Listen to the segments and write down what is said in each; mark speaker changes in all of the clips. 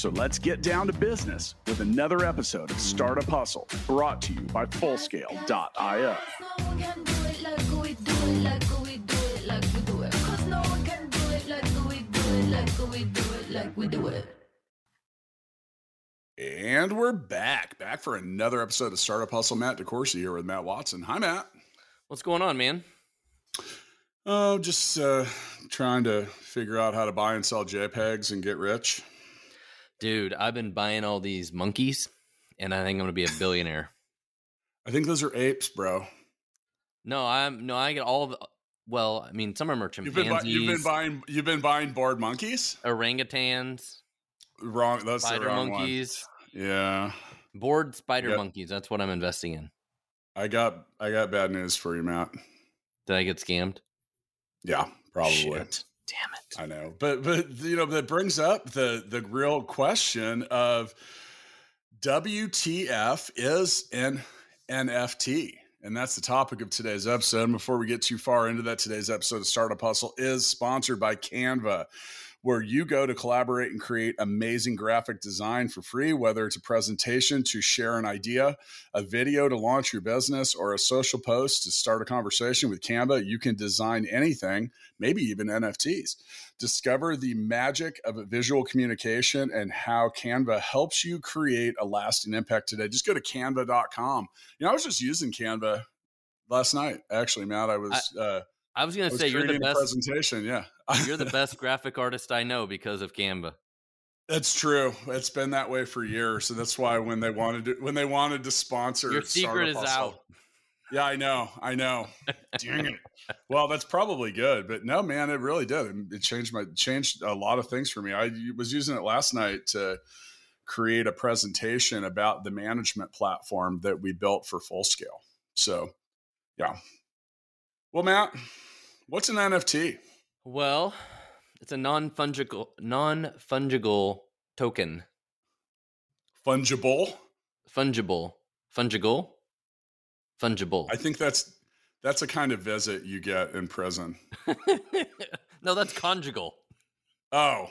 Speaker 1: So let's get down to business with another episode of Startup Hustle brought to you by Fullscale.io. And we're back, back for another episode of Startup Hustle. Matt DeCoursey here with Matt Watson. Hi, Matt.
Speaker 2: What's going on, man?
Speaker 1: Oh, just uh, trying to figure out how to buy and sell JPEGs and get rich.
Speaker 2: Dude, I've been buying all these monkeys, and I think I'm going to be a billionaire.
Speaker 1: I think those are apes, bro.
Speaker 2: No, I'm no, I get all of. Well, I mean, some of them are
Speaker 1: You've been, bu- you've been buying. You've been buying bored monkeys.
Speaker 2: orangutans,
Speaker 1: Wrong. That's the
Speaker 2: spider
Speaker 1: wrong
Speaker 2: monkeys,
Speaker 1: one. Yeah,
Speaker 2: bored spider
Speaker 1: Yep.
Speaker 2: monkeys. That's what I'm investing in.
Speaker 1: I got. I got bad news for you, Matt.
Speaker 2: Did I get scammed?
Speaker 1: Yeah, probably.
Speaker 2: Shit. Damn it.
Speaker 1: I know, but but you know that brings up the the real question of WTF is an NFT, and that's the topic of today's episode. And before we get too far into that, today's episode of Startup Hustle is sponsored by Canva. Where you go to collaborate and create amazing graphic design for free, whether it's a presentation to share an idea, a video to launch your business, or a social post to start a conversation with Canva, you can design anything, maybe even NFTs. Discover the magic of visual communication and how Canva helps you create a lasting impact today. Just go to canva.com. You know, I was just using Canva last night, actually, Matt. I was, uh,
Speaker 2: I was going to say you're the best.
Speaker 1: presentation. Yeah.
Speaker 2: You're the best graphic artist I know because of Canva.
Speaker 1: That's true. It's been that way for years. So that's why when they wanted to, when they wanted to sponsor
Speaker 2: Your secret is
Speaker 1: Hustle-
Speaker 2: out.
Speaker 1: Yeah, I know. I know. Dang it. Well, that's probably good, but no, man, it really did. It- It changed my changed a lot of things for me. I was using it last night to create a presentation about the management platform that we built for Full Scale. So, yeah. Well, Matt, what's an NFT?
Speaker 2: Well, it's a non-fungible non-fungible token.
Speaker 1: Fungible.
Speaker 2: Fungible. Fungible. Fungible.
Speaker 1: I think that's that's a kind of visit you get in prison.
Speaker 2: no, that's conjugal.
Speaker 1: Oh,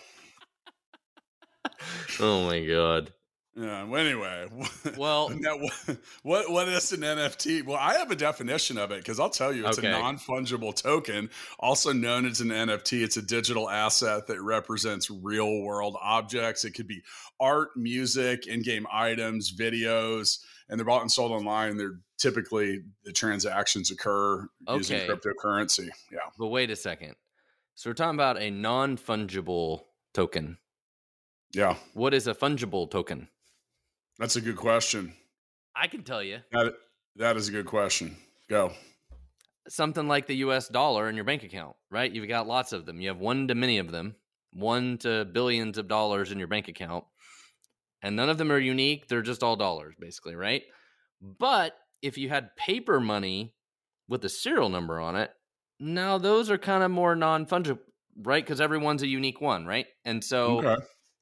Speaker 2: Oh my god.
Speaker 1: Yeah. Well, anyway,
Speaker 2: Well-
Speaker 1: now, what, what what is an NFT? Well, I have a definition of it because I'll tell you, it's
Speaker 2: Okay.
Speaker 1: a non fungible token, also known as an NFT. It's a digital asset that represents real world objects. It could be art, music, in game items, videos, and they're bought and sold online. They're typically the transactions occur using cryptocurrency. Yeah.
Speaker 2: But wait a second. So we're talking about a non-fungible token.
Speaker 1: Yeah.
Speaker 2: What is a fungible token?
Speaker 1: That's a good question.
Speaker 2: I can tell you.
Speaker 1: That, that is a good question. Go.
Speaker 2: Something like the US dollar in your bank account, right? You've got lots of them. You have one to many of them, one to billions of dollars in your bank account. And none of them are unique. They're just all dollars, basically, right? But if you had paper money with a serial number on it, now those are kind of more non fungible, right? Because everyone's a unique one, right? And so
Speaker 1: okay.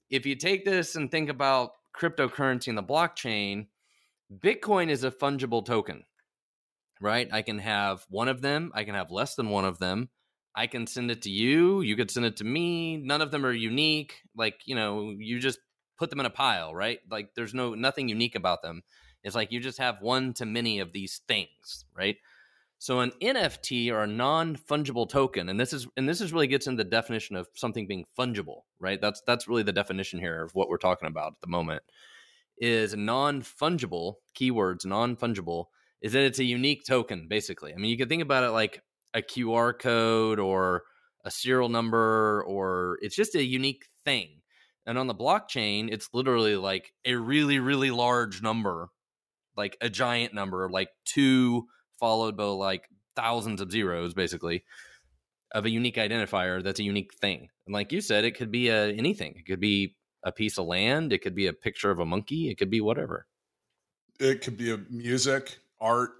Speaker 2: if you take this and think about cryptocurrency and the blockchain, Bitcoin is a fungible token, right? I can have one of them, I can have less than one of them. I can send it to you, you could send it to me. None of them are unique. Like, you know, you just put them in a pile, right? Like there's no nothing unique about them. It's like you just have one to many of these things, right? So an NFT or a non-fungible token, and this is and this is really gets into the definition of something being fungible, right? That's that's really the definition here of what we're talking about at the moment. Is non-fungible keywords non-fungible is that it's a unique token, basically. I mean, you could think about it like a QR code or a serial number, or it's just a unique thing. And on the blockchain, it's literally like a really, really large number, like a giant number, like two followed by like thousands of zeros, basically, of a unique identifier that's a unique thing. And like you said, it could be a, anything. It could be a piece of land. It could be a picture of a monkey. It could be whatever.
Speaker 1: It could be a music, art.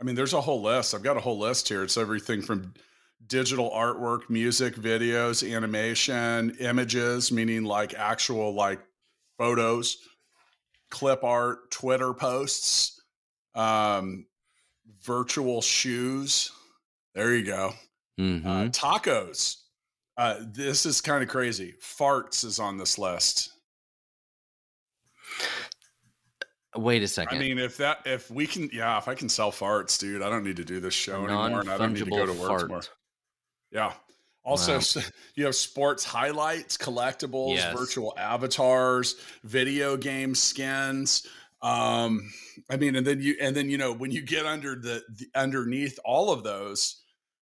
Speaker 1: I mean, there's a whole list. I've got a whole list here. It's everything from digital artwork, music, videos, animation, images, meaning like actual like photos, clip art, Twitter posts, um, virtual shoes. There you go.
Speaker 2: Mhm.
Speaker 1: Uh, tacos. Uh, this is kind of crazy. Farts is on this list.
Speaker 2: Wait a second.
Speaker 1: I mean, if that, if we can, yeah, if I can sell farts, dude, I don't need to do this show anymore, and I don't need to go to work
Speaker 2: fart.
Speaker 1: tomorrow. Yeah. Also,
Speaker 2: Wow.
Speaker 1: you have sports highlights, collectibles,
Speaker 2: Yes.
Speaker 1: virtual avatars, video game skins. Um, I mean, and then you, and then you know, when you get under the, the underneath all of those,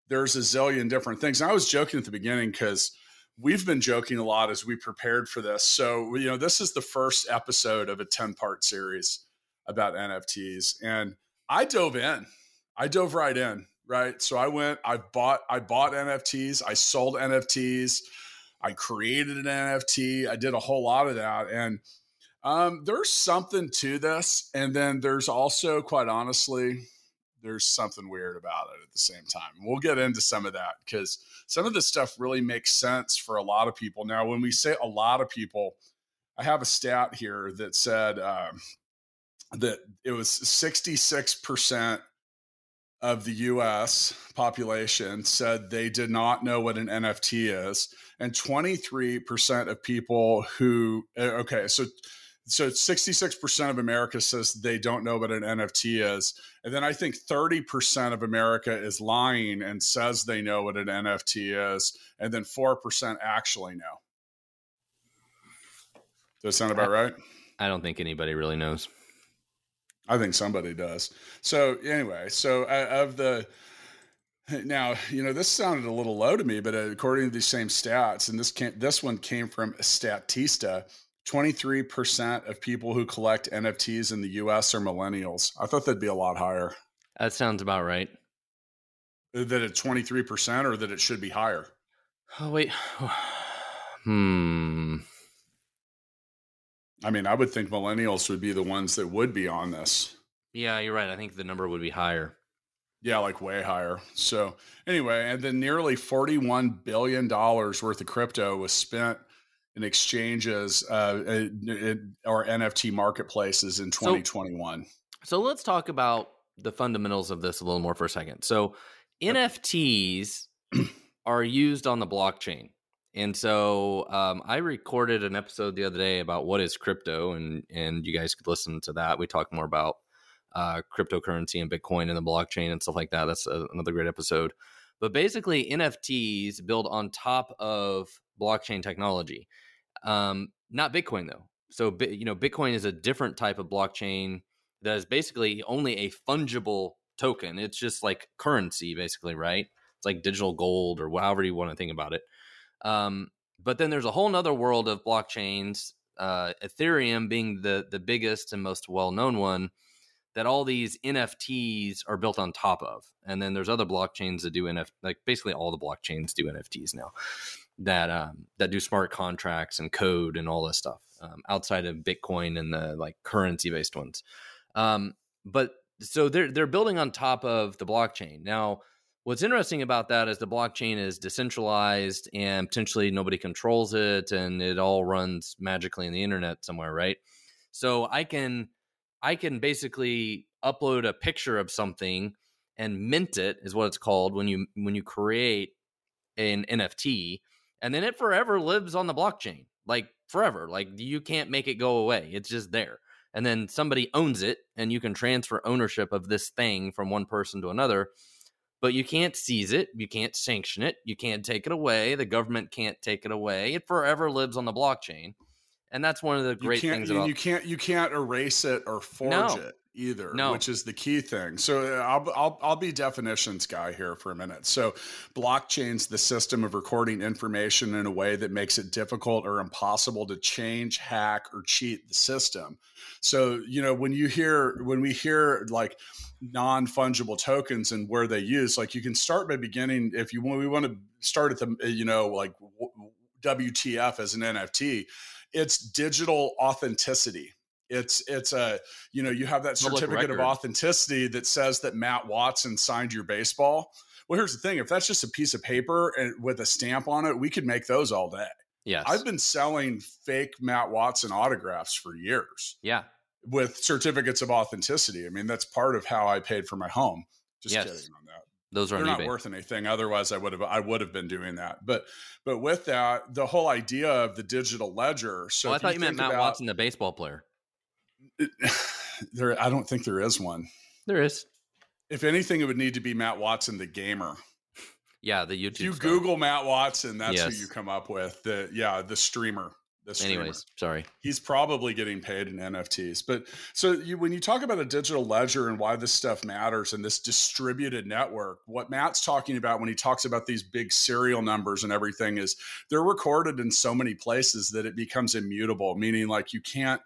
Speaker 1: there's a zillion different things. And I was joking at the beginning because we've been joking a lot as we prepared for this. So, you know, this is the first episode of a 10 part series about NFTs. And I dove in. I dove right in, right? So I went, I bought, I bought NFTs, I sold NFTs, I created an NFT, I did a whole lot of that. And um, there's something to this. And then there's also, quite honestly, there's something weird about it at the same time. We'll get into some of that because some of this stuff really makes sense for a lot of people. Now, when we say a lot of people, I have a stat here that said um, that it was 66% of the US population said they did not know what an NFT is, and 23% of people who, uh, okay, so so 66% of America says they don't know what an NFT is. And then I think 30% of America is lying and says they know what an NFT is. And then 4% actually know. Does that sound about right?
Speaker 2: I don't think anybody really knows.
Speaker 1: I think somebody does. So anyway, so of the now, you know, this sounded a little low to me, but according to these same stats, and this came, this one came from Statista, 23% of people who collect NFTs in the US are millennials. I thought that'd be a lot higher.
Speaker 2: That sounds about right.
Speaker 1: That it's 23% or that it should be higher.
Speaker 2: Oh wait. hmm.
Speaker 1: I mean, I would think millennials would be the ones that would be on this.
Speaker 2: Yeah, you're right. I think the number would be higher.
Speaker 1: Yeah, like way higher. So anyway, and then nearly $41 billion worth of crypto was spent in exchanges uh, or NFT marketplaces in 2021.
Speaker 2: So let's talk about the fundamentals of this a little more for a second. So NFTs are used on the blockchain. And so um, I recorded an episode the other day about what is crypto, and and you guys could listen to that. We talk more about uh, cryptocurrency and Bitcoin and the blockchain and stuff like that. That's a, another great episode. But basically, NFTs build on top of blockchain technology. Um, not Bitcoin though. So you know, Bitcoin is a different type of blockchain that is basically only a fungible token. It's just like currency, basically, right? It's like digital gold or however you want to think about it. Um, but then there's a whole nother world of blockchains, uh, Ethereum being the the biggest and most well known one, that all these NFTs are built on top of. And then there's other blockchains that do NFT, like basically all the blockchains do NFTs now that um, that do smart contracts and code and all this stuff um, outside of Bitcoin and the like currency based ones. Um, but so they're they're building on top of the blockchain now. What's interesting about that is the blockchain is decentralized and potentially nobody controls it, and it all runs magically in the internet somewhere, right? So I can I can basically upload a picture of something and mint it is what it's called when you when you create an NFT and then it forever lives on the blockchain like forever like you can't make it go away it's just there and then somebody owns it and you can transfer ownership of this thing from one person to another but you can't seize it you can't sanction it you can't take it away the government can't take it away it forever lives on the blockchain and that's one of the great
Speaker 1: you
Speaker 2: things about
Speaker 1: you can't you can't erase it or forge
Speaker 2: No.
Speaker 1: it either,
Speaker 2: No.
Speaker 1: which is the key thing. So uh, I'll, I'll I'll be definitions guy here for a minute. So blockchain's the system of recording information in a way that makes it difficult or impossible to change, hack, or cheat the system. So you know when you hear when we hear like non fungible tokens and where they use, like you can start by beginning if you want. We want to start at the you know like WTF as an NFT it's digital authenticity. It's it's a you know you have that certificate of authenticity that says that Matt Watson signed your baseball. Well, here's the thing: if that's just a piece of paper and with a stamp on it, we could make those all day.
Speaker 2: Yes.
Speaker 1: I've been selling fake Matt Watson autographs for years
Speaker 2: yeah.
Speaker 1: with certificates of authenticity. I mean, that's part of how I paid for my home. Just
Speaker 2: Yes.
Speaker 1: kidding on that.
Speaker 2: Those are
Speaker 1: not
Speaker 2: eBay.
Speaker 1: worth anything. Otherwise, I would have I would have been doing that. But but with that, the whole idea of the digital ledger. So
Speaker 2: well, I thought you meant Matt
Speaker 1: about-
Speaker 2: Watson, the baseball player.
Speaker 1: there, I don't think there is one.
Speaker 2: There is.
Speaker 1: If anything, it would need to be Matt Watson, the gamer.
Speaker 2: Yeah, the YouTube.
Speaker 1: If you
Speaker 2: star.
Speaker 1: Google Matt Watson, that's
Speaker 2: Yes.
Speaker 1: who you come up with. The yeah, the streamer. The streamer.
Speaker 2: Anyways, sorry.
Speaker 1: he's probably getting paid in NFTs. But so you, when you talk about a digital ledger and why this stuff matters and this distributed network, what Matt's talking about when he talks about these big serial numbers and everything is they're recorded in so many places that it becomes immutable, meaning like you can't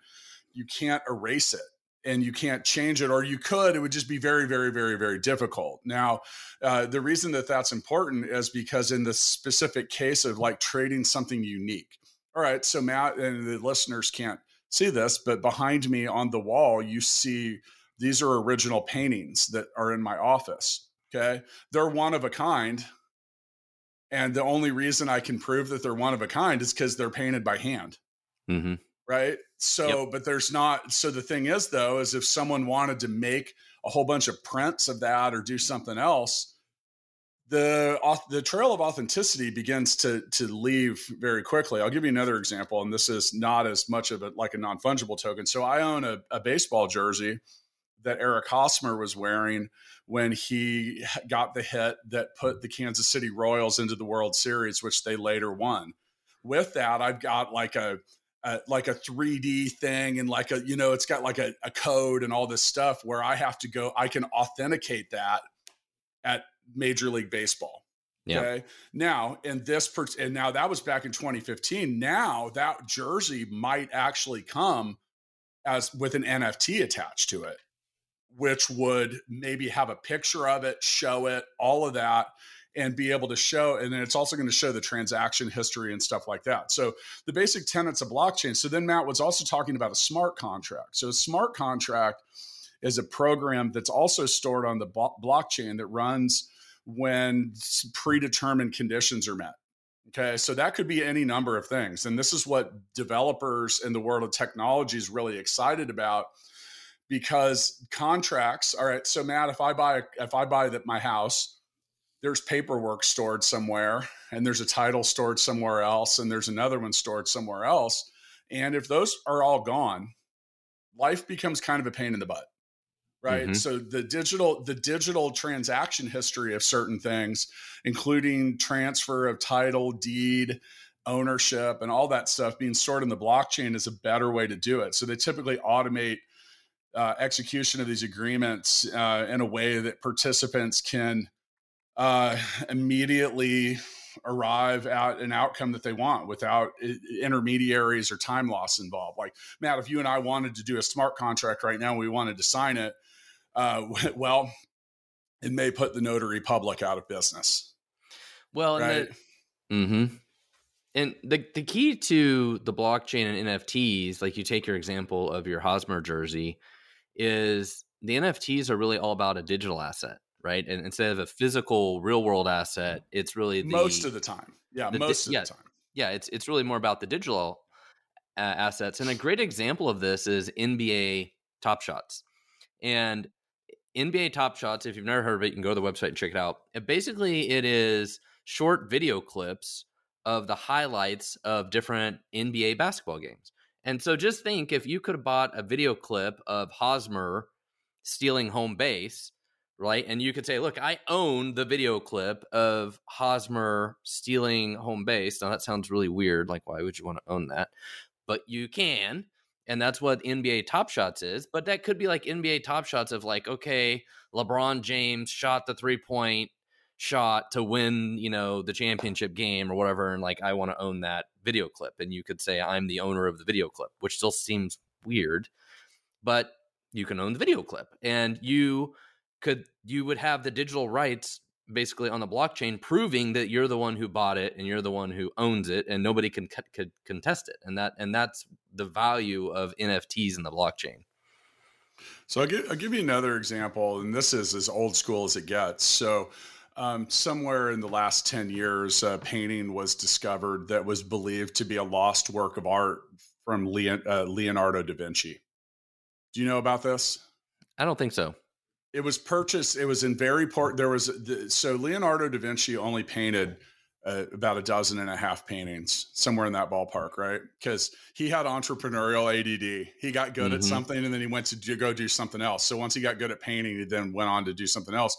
Speaker 1: you can't erase it and you can't change it or you could it would just be very very very very difficult. Now uh, the reason that that's important is because in the specific case of like trading something unique all right so matt and the listeners can't see this but behind me on the wall you see these are original paintings that are in my office okay? They're one of a kind and the only reason i can prove that they're one of a kind is because they're painted by hand.
Speaker 2: Hmm
Speaker 1: right so but there's not so the thing is though is if someone wanted to make a whole bunch of prints of that or do something else the the trail of authenticity begins to to leave very quickly. I'll give you another example and this is not as much of a like a non-fungible token. So i own a, a baseball jersey that eric hosmer was wearing when he got the hit that put the kansas city royals into the world series which they later won. With that i've got like a uh, like a 3D thing and like a you know it's got like a, a code and all this stuff where I have to go I can authenticate that at Major League Baseball.
Speaker 2: Yeah.
Speaker 1: Okay. Now, in this per- and now that was back in 2015. Now that jersey might actually come as with an NFT attached to it, which would maybe have a picture of it, show it, all of that, and be able to show. And then it's also going to show the transaction history and stuff like that. So the basic tenets of blockchain. So then Matt was also talking about a smart contract. So a smart contract is a program that's also stored on the blo- blockchain that runs when predetermined conditions are met. Okay, so that could be any number of things. And this is what developers in the world of technology is really excited about because contracts, all right, so Matt, if I buy if I buy that my house, there's paperwork stored somewhere and there's a title stored somewhere else and there's another one stored somewhere else. And if those are all gone, life becomes kind of a pain in the butt right
Speaker 2: Mhm.
Speaker 1: so the digital the digital transaction history of certain things including transfer of title deed ownership and all that stuff being stored in the blockchain is a better way to do it so they typically automate uh, execution of these agreements uh, in a way that participants can uh, immediately arrive at an outcome that they want without intermediaries or time loss involved. Like Matt, if you and I wanted to do a smart contract right now, we wanted to sign it. Uh, well, it may put the notary public out of business,
Speaker 2: Well, and
Speaker 1: right?
Speaker 2: the, mm-hmm. And the the key to the blockchain and NFTs, like you take your example of your Hosmer jersey, is the NFTs are really all about a digital asset, right? And instead of a physical real world asset, it's really the,
Speaker 1: most of the time, yeah,
Speaker 2: the di-
Speaker 1: most of
Speaker 2: yeah.
Speaker 1: the time.
Speaker 2: yeah, it's it's really more about the digital uh, assets. And a great example of this is NBA Top Shots. And NBA Top Shots, if you've never heard of it, you can go to the website and check it out. Basically, it is short video clips of the highlights of different NBA basketball games. And so just think if you could have bought a video clip of Hosmer stealing home base, right? And you could say, look, I own the video clip of Hosmer stealing home base. Now that sounds really weird. Like, why would you want to own that? But you can. And that's what NBA Top Shots is. But that could be like NBA Top Shots of like, okay, LeBron James shot the three point shot to win, you know, the championship game or whatever. And like, I want to own that video clip. And you could say, I'm the owner of the video clip, which still seems weird, but you can own the video clip and you could, you would have the digital rights basically on the blockchain proving that you're the one who bought it and you're the one who owns it and nobody can could contest it. And that and that's the value of nfts in the blockchain.
Speaker 1: So I'll give, I'll give you another example and this is as old school as it gets. So um, somewhere in the last 10 years a painting was discovered that was believed to be a lost work of art from Leon, uh, leonardo da vinci. Do you know about this?
Speaker 2: I don't think so
Speaker 1: it was purchased. It was in very part. There was the, so Leonardo da Vinci only painted uh, about a dozen and a half paintings, somewhere in that ballpark, right? Because he had entrepreneurial ADD. He got good mm-hmm. at something, and then he went to do, go do something else. So once he got good at painting, he then went on to do something else.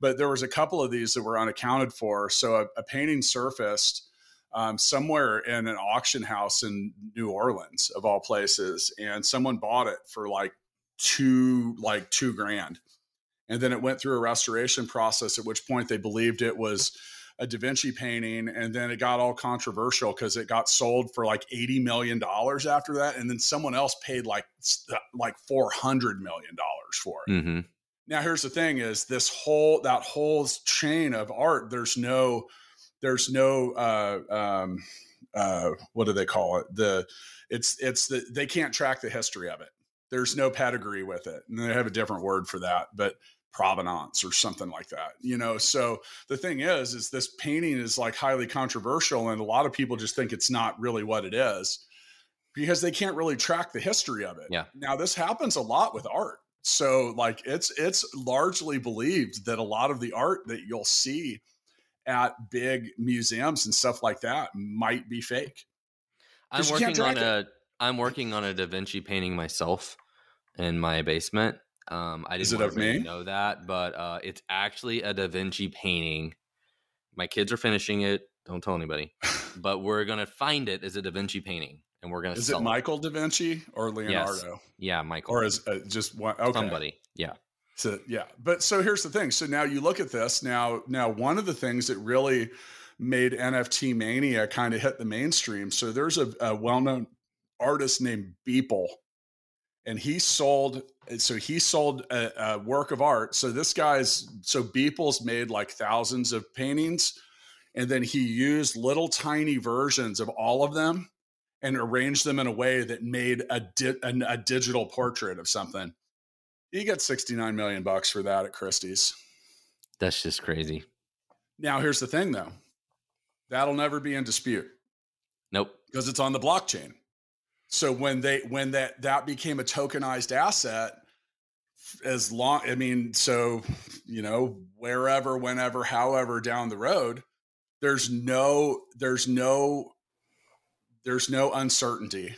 Speaker 1: But there was a couple of these that were unaccounted for. So a, a painting surfaced. Um, somewhere in an auction house in New Orleans, of all places, and someone bought it for like two, like two grand and then it went through a restoration process, at which point they believed it was a Da Vinci painting. And then it got all controversial because it got sold for like $80 million after that. And then someone else paid like, like $400 million for it. Mm-hmm. Now, here's the thing is this whole, that whole chain of art, there's no, there's no, uh, um, uh, what do they call it? The, it's, it's the, they can't track the history of it. There's no pedigree with it. And they have a different word for that. But provenance or something like that you know? So the thing is is this painting is like highly controversial and a lot of people just think it's not really what it is because they can't really track the history of it.
Speaker 2: Yeah.
Speaker 1: Now this happens a lot with art. So like it's it's largely believed that a lot of the art that you'll see at big museums and stuff like that might be fake
Speaker 2: i'm working on a i'm working on a da vinci painting myself in my basement um, I didn't really know that, but uh, it's actually a Da Vinci painting. My kids are finishing it. Don't tell anybody, but we're gonna find it as a Da Vinci painting, and we're gonna.
Speaker 1: Is it Michael
Speaker 2: it.
Speaker 1: Da Vinci or Leonardo?
Speaker 2: Yes. Yeah, Michael.
Speaker 1: Or is uh, just one? Okay.
Speaker 2: Somebody. Yeah.
Speaker 1: So yeah, but so here's the thing. So now you look at this. Now, now one of the things that really made NFT mania kind of hit the mainstream. So there's a, a well-known artist named Beeple and he sold so he sold a, a, work of art. So this guy's so beeple's made like thousands of paintings and then he used little tiny versions of all of them and arranged them in a way that made a, di- a, a digital portrait of something. He got 69 million bucks for that at christie's.
Speaker 2: That's just crazy.
Speaker 1: Now here's the thing though. That'll never be in dispute.
Speaker 2: Nope.
Speaker 1: Because it's on the blockchain so when they when that that became a tokenized asset, as long I mean, so you know, wherever, whenever, however down the road, there's no there's no there's no uncertainty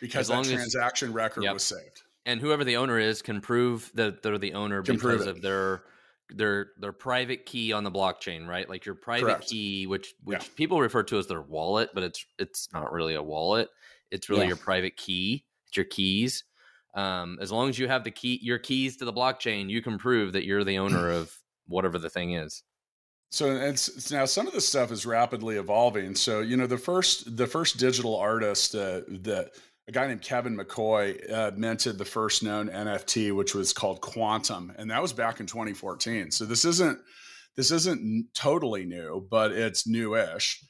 Speaker 1: because that transaction as, record yep. was saved.
Speaker 2: And whoever the owner is can prove that they're the owner can because of their their their private key on the blockchain, right? Like your private Correct. key, which which yeah. people refer to as their wallet, but it's it's not really a wallet. It's really yeah. your private key. It's your keys. Um, as long as you have the key, your keys to the blockchain, you can prove that you're the owner of whatever the thing is.
Speaker 1: So it's, it's, now some of this stuff is rapidly evolving. So you know the first the first digital artist uh, that a guy named Kevin McCoy uh, minted the first known NFT, which was called Quantum, and that was back in 2014. So this isn't this isn't totally new, but it's newish.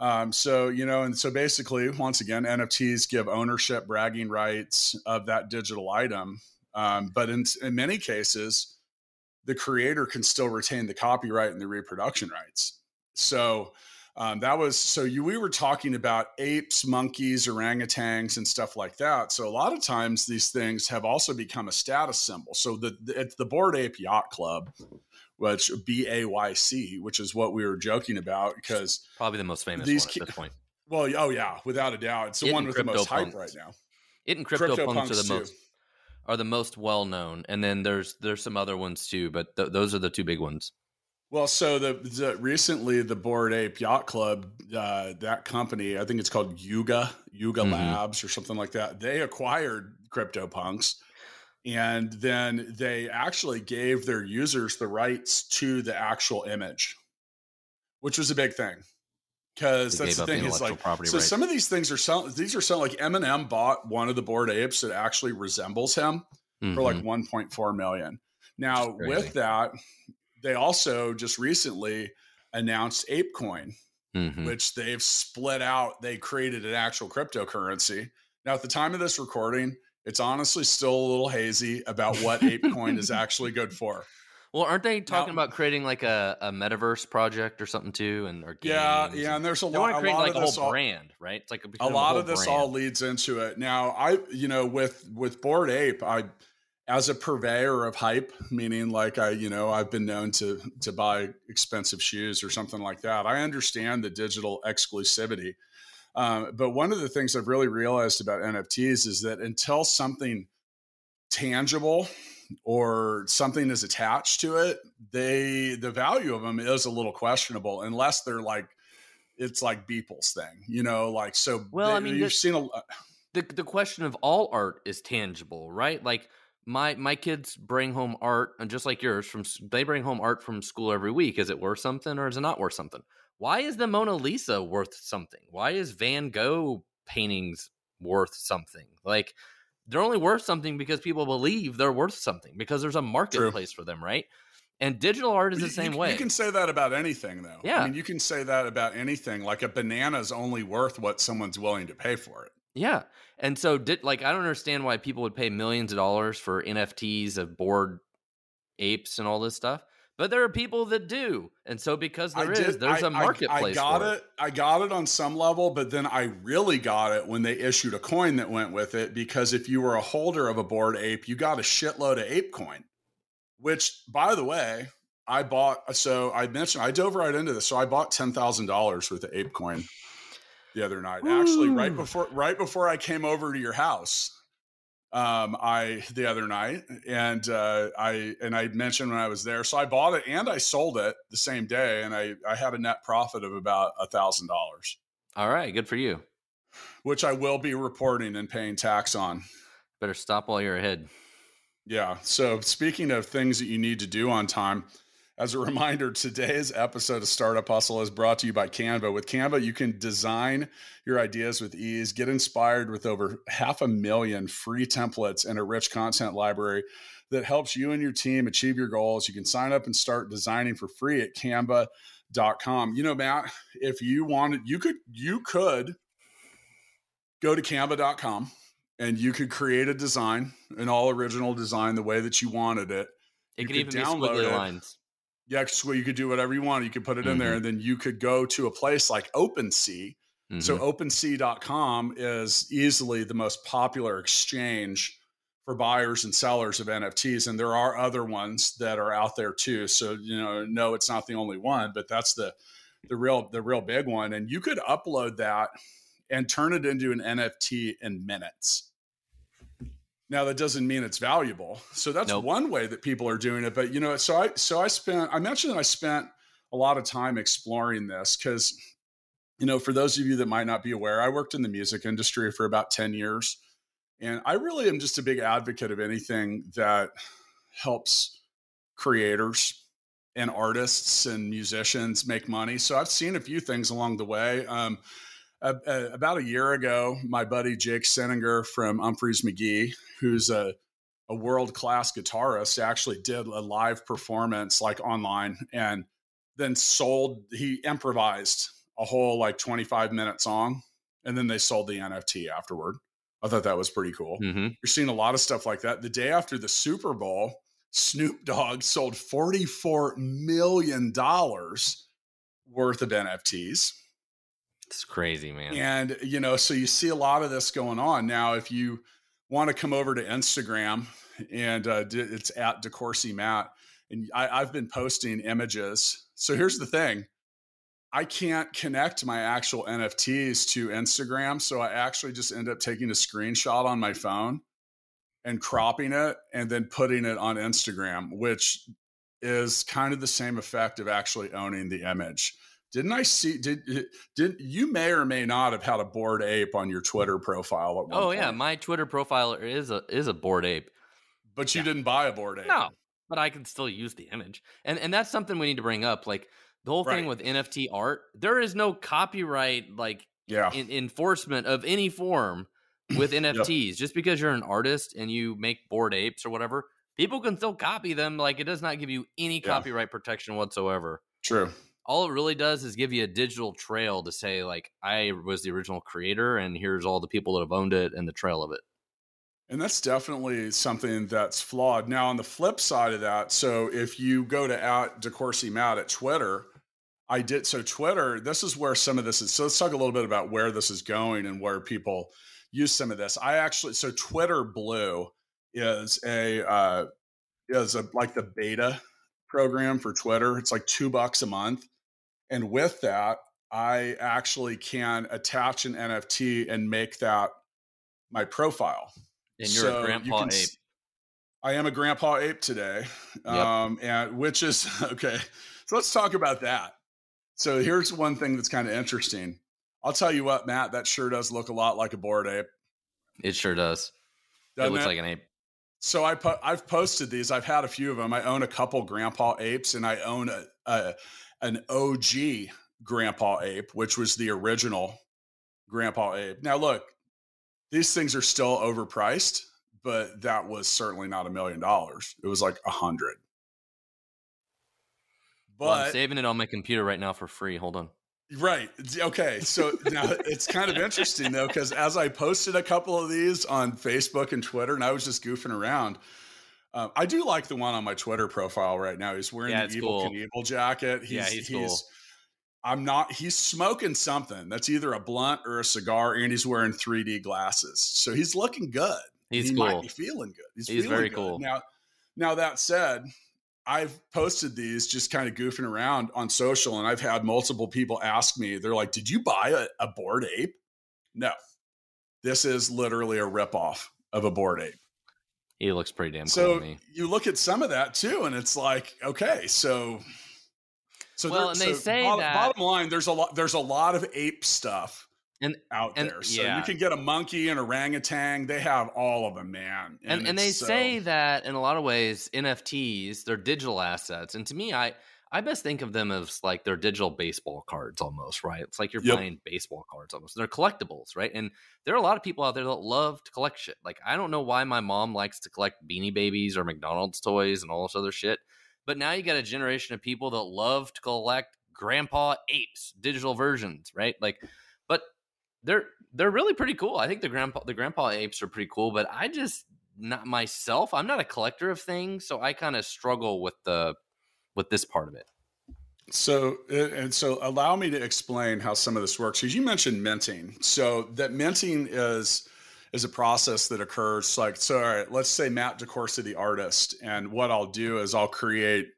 Speaker 1: Um, so, you know, and so basically, once again, NFTs give ownership, bragging rights of that digital item. Um, but in, in many cases, the creator can still retain the copyright and the reproduction rights. So, um, that was so you, we were talking about apes, monkeys, orangutans, and stuff like that. So a lot of times these things have also become a status symbol. So the, the, the Bored Ape Yacht Club which B A Y C, which is what we were joking about because
Speaker 2: probably the most famous these one at this point.
Speaker 1: Well, oh yeah, without a doubt, it's the it one with the most hype right now.
Speaker 2: It and crypto, crypto are the most are the most well known, and then there's there's some other ones too, but th- those are the two big ones.
Speaker 1: Well, so the, the recently the Bored Ape Yacht Club, uh, that company, I think it's called Yuga Yuga mm-hmm. Labs or something like that. They acquired CryptoPunks and then they actually gave their users the rights to the actual image which was a big thing because that's the thing is like so some of these things are selling these are selling like eminem bought one of the Bored Apes that actually resembles him mm-hmm. for like mm-hmm. 1.4 million now with that they also just recently announced ApeCoin,
Speaker 2: Mhm.
Speaker 1: which they've split out. They created an actual cryptocurrency. Now, at the time of this recording, it's honestly still a little hazy about what ApeCoin is actually good for.
Speaker 2: Well, aren't they talking
Speaker 1: Now-
Speaker 2: about creating like a, a metaverse project or something too? And or
Speaker 1: Yeah, yeah,
Speaker 2: and-
Speaker 1: and there's a
Speaker 2: they
Speaker 1: lot,
Speaker 2: want to
Speaker 1: a
Speaker 2: create
Speaker 1: lot
Speaker 2: like
Speaker 1: of
Speaker 2: a
Speaker 1: this
Speaker 2: whole
Speaker 1: all,
Speaker 2: brand, right? It's like
Speaker 1: a
Speaker 2: become
Speaker 1: lot
Speaker 2: whole
Speaker 1: of this
Speaker 2: brand.
Speaker 1: all leads into it. Now, I, you know, with with Bored Ape, I, as a purveyor of hype, meaning like I, you know, I've been known to to buy expensive shoes or something like that. I understand the digital exclusivity, um, but one of the things I've really realized about NFTs is that until something tangible or something is attached to it, they the value of them is a little questionable unless they're like it's like Beeple's thing, you know, like so.
Speaker 2: Well,
Speaker 1: they-
Speaker 2: I mean,
Speaker 1: you've
Speaker 2: the-
Speaker 1: seen a lot.
Speaker 2: the the question of all art is tangible, right? Like my my kids bring home art, and just like yours, from they bring home art from school every week. Is it worth something or is it not worth something? Why is the Mona Lisa worth something? Why is Van Gogh paintings worth something? Like they're only worth something because people believe they're worth something because there's a marketplace for them, right? And digital art is the same
Speaker 1: you,
Speaker 2: way.
Speaker 1: You can say that about anything, though.
Speaker 2: Yeah.
Speaker 1: I mean, you can say that about anything. Like a banana is only worth what someone's willing to pay for it.
Speaker 2: Yeah. And so did like I don't understand why people would pay millions of dollars for NFTs of bored apes and all this stuff. But there are people that do. And so because there is, there's
Speaker 1: a
Speaker 2: a marketplace
Speaker 1: I, got
Speaker 2: for
Speaker 1: it. I got it on some level, but then I really got it when they issued a coin that went with it. Because if you were a holder of a bored ape, you got a shitload of ape coin. Which, by the way, I bought. So I mentioned I dove right into this. So I bought ten thousand dollars worth of ape coin the other night. Actually, right before right before I came over to your house, um, I the other night, and uh, I and I mentioned when I was there. So I bought it and I sold it the same day, and I I had a net profit of about a thousand dollars,
Speaker 2: All right, good for you.
Speaker 1: which I will be reporting and paying tax on.
Speaker 2: Better stop while you're ahead.
Speaker 1: Yeah. So speaking of things that you need to do on time, as a reminder, today's episode of Startup Hustle is brought to you by Canva. With Canva, you can design your ideas with ease, get inspired with over half a million free templates and a rich content library that helps you and your team achieve your goals. You can sign up and start designing for free at canva.com. You know, Matt, if you wanted, you could you could go to canva.com and you could create a design, an all original design, the way that you wanted it.
Speaker 2: It
Speaker 1: You
Speaker 2: could
Speaker 1: could
Speaker 2: even be
Speaker 1: download
Speaker 2: squiggly
Speaker 1: it.
Speaker 2: lines.
Speaker 1: Yeah, so you could do whatever you want. You could put it in there,
Speaker 2: Mhm.
Speaker 1: and then you could go to a place like OpenSea. So
Speaker 2: Mhm.
Speaker 1: OpenSea.com is easily the most popular exchange for buyers and sellers of NFTs, and there are other ones that are out there too. So you know, no, it's not the only one, but that's the the real the real big one. And you could upload that and turn it into an NFT in minutes. Now that doesn't mean it's valuable. So that's
Speaker 2: Nope.
Speaker 1: one way that people are doing it. But you know, so I so I spent I mentioned that I spent a lot of time exploring this because you know, for those of you that might not be aware, I worked in the music industry for about 10 years. And I really am just a big advocate of anything that helps creators and artists and musicians make money. So I've seen a few things along the way. Um, a- about a year ago, my buddy Jake Senninger from Humphreys McGee, who's a, a world class guitarist, actually did a live performance like online and then sold, he improvised a whole like 25 minute song and then they sold the NFT afterward. I thought that was pretty cool.
Speaker 2: Mhm.
Speaker 1: You're seeing a lot of stuff like that. The day after the Super Bowl, Snoop Dogg sold $44 million worth of NFTs.
Speaker 2: It's crazy, man.
Speaker 1: And, you know, so you see a lot of this going on. Now, if you want to come over to Instagram and uh, it's at DeCoursey Matt, and I, I've been posting images. So here's the thing I can't connect my actual NFTs to Instagram. So I actually just end up taking a screenshot on my phone and cropping it and then putting it on Instagram, which is kind of the same effect of actually owning the image. Didn't I see? Did did you may or may not have had a bored ape on your Twitter profile at one
Speaker 2: Oh yeah, my Twitter profile is a is a bored ape.
Speaker 1: but you
Speaker 2: yeah.
Speaker 1: didn't buy a bored ape.
Speaker 2: No, but I can still use the image, and and that's something we need to bring up. Like the whole thing
Speaker 1: Right.
Speaker 2: with NFT art, there is no copyright like
Speaker 1: Yeah.
Speaker 2: in, enforcement of any form with NFTs. Just because you're an artist and you make bored apes or whatever, people can still copy them. Like it does not give you any
Speaker 1: Yeah.
Speaker 2: copyright protection whatsoever.
Speaker 1: True.
Speaker 2: All it really does is give you a digital trail to say like I was the original creator, and here's all the people that have owned it and the trail of it.
Speaker 1: And that's definitely something that's flawed. Now, on the flip side of that, so if you go to at DeCoursey Matt at Twitter, I did so Twitter, this is where some of this is. So let's talk a little bit about where this is going and where people use some of this. I actually so Twitter Blue is a uh is a like the beta program for Twitter. It's like two bucks a month. And with that, I actually can attach an NFT and make that my profile.
Speaker 2: And you're
Speaker 1: So
Speaker 2: a
Speaker 1: you
Speaker 2: grandpa
Speaker 1: can
Speaker 2: ape.
Speaker 1: I am a grandpa ape today.
Speaker 2: Yep.
Speaker 1: Um, and which is okay. So let's talk about that. So here's one thing that's kind of interesting. I'll tell you what, Matt, that sure does look a lot like a bored ape.
Speaker 2: It sure does. it
Speaker 1: doesn't
Speaker 2: looks
Speaker 1: it?
Speaker 2: like an ape.
Speaker 1: so I po- I've posted these. I've had a few of them. I own a couple grandpa apes, and I own a, a an OG grandpa ape, which was the original grandpa ape. Now look, these things are still overpriced, but that was certainly not a million dollars. It was like a hundred.
Speaker 2: Well, I'm saving it on my computer right now for free. Hold on.
Speaker 1: Right. Okay. So now it's kind of interesting though, because as I posted a couple of these on Facebook and Twitter, and I was just goofing around. Um, I do like the one on my Twitter profile right now. He's wearing
Speaker 2: Yeah,
Speaker 1: the Evel
Speaker 2: cool.
Speaker 1: Knievel jacket. He's,
Speaker 2: Yeah, he's cool.
Speaker 1: I'm not. He's smoking something. That's either a blunt or a cigar, and he's wearing 3D glasses. So he's looking good.
Speaker 2: He's
Speaker 1: he
Speaker 2: cool.
Speaker 1: might be feeling good. He's,
Speaker 2: He's
Speaker 1: feeling
Speaker 2: very
Speaker 1: good.
Speaker 2: cool.
Speaker 1: Now, now that said, I've posted these just kind of goofing around on social, and I've had multiple people ask me. They're like, "Did you buy a, a bored ape?" No, this is literally a ripoff of a bored ape.
Speaker 2: He looks pretty damn cool
Speaker 1: So
Speaker 2: to me.
Speaker 1: you look at some of that too, and it's like, okay, so. So
Speaker 2: Well,
Speaker 1: there-
Speaker 2: and they
Speaker 1: so
Speaker 2: say
Speaker 1: bottom,
Speaker 2: that-
Speaker 1: bottom line, there's a lot. There's a lot of ape stuff
Speaker 2: And-
Speaker 1: out
Speaker 2: and-
Speaker 1: there. So
Speaker 2: yeah.
Speaker 1: you can get a monkey, and orangutan. They have all of them, man.
Speaker 2: and and they
Speaker 1: so-
Speaker 2: say that in a lot of ways nfts they're digital assets and to me i i best think of them as like they're digital baseball cards almost right it's like you're
Speaker 1: Yep.
Speaker 2: playing baseball cards almost they're collectibles right and there are a lot of people out there that love to collect shit like i don't know why my mom likes to collect beanie babies or mcdonald's toys and all this other shit but now you got a generation of people that love to collect grandpa apes digital versions right like but they're they're really pretty cool. I think the grandpa the grandpa apes are pretty cool, but I just not myself. I'm not a collector of things, so I kind of struggle with the with this part of it.
Speaker 1: So uh, and so allow me to explain how some of this works because you mentioned minting. So that minting is is a process that occurs like so all right, let's say Matt DeCoursey the artist and what I'll do is I'll create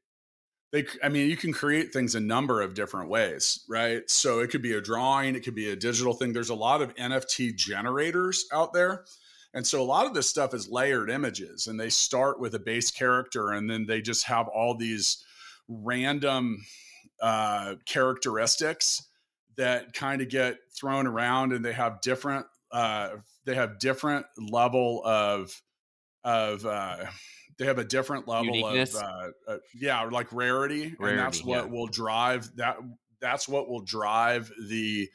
Speaker 1: they I mean you can create things a number of different ways, right? So it could be a drawing, it could be a digital thing. There's a lot of NFT generators out there. And so a lot of this stuff is layered images and they start with a base character and then they just have all these random uh, characteristics that kind of get thrown around and they have different uh, they have different level of of uh, they have a different level
Speaker 2: Uniqueness?
Speaker 1: of uh, uh, yeah like rarity, and that's what
Speaker 2: yeah.
Speaker 1: will drive that that's what will drive the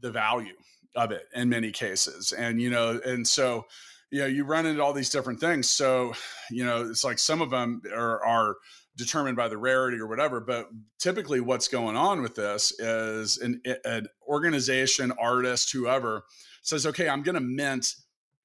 Speaker 1: the value of it in many cases and you know and so you know you run into all these different things so you know it's like some of them are, are determined by the rarity or whatever but typically what's going on with this is an, an organization artist whoever says okay i'm going to mint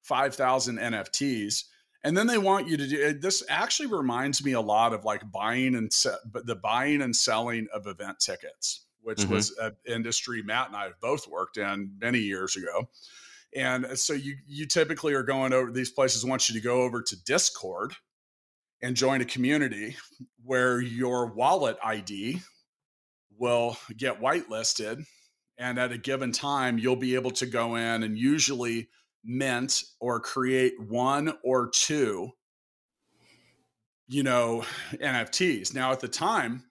Speaker 1: 5000 nfts and then they want you to do this actually reminds me a lot of like buying and se- but the buying and selling of event tickets which
Speaker 2: Mhm.
Speaker 1: was an industry matt and i have both worked in many years ago and so you you typically are going over these places want you to go over to discord and join a community where your wallet id will get whitelisted and at a given time you'll be able to go in and usually mint or create one or two you know nfts now at the time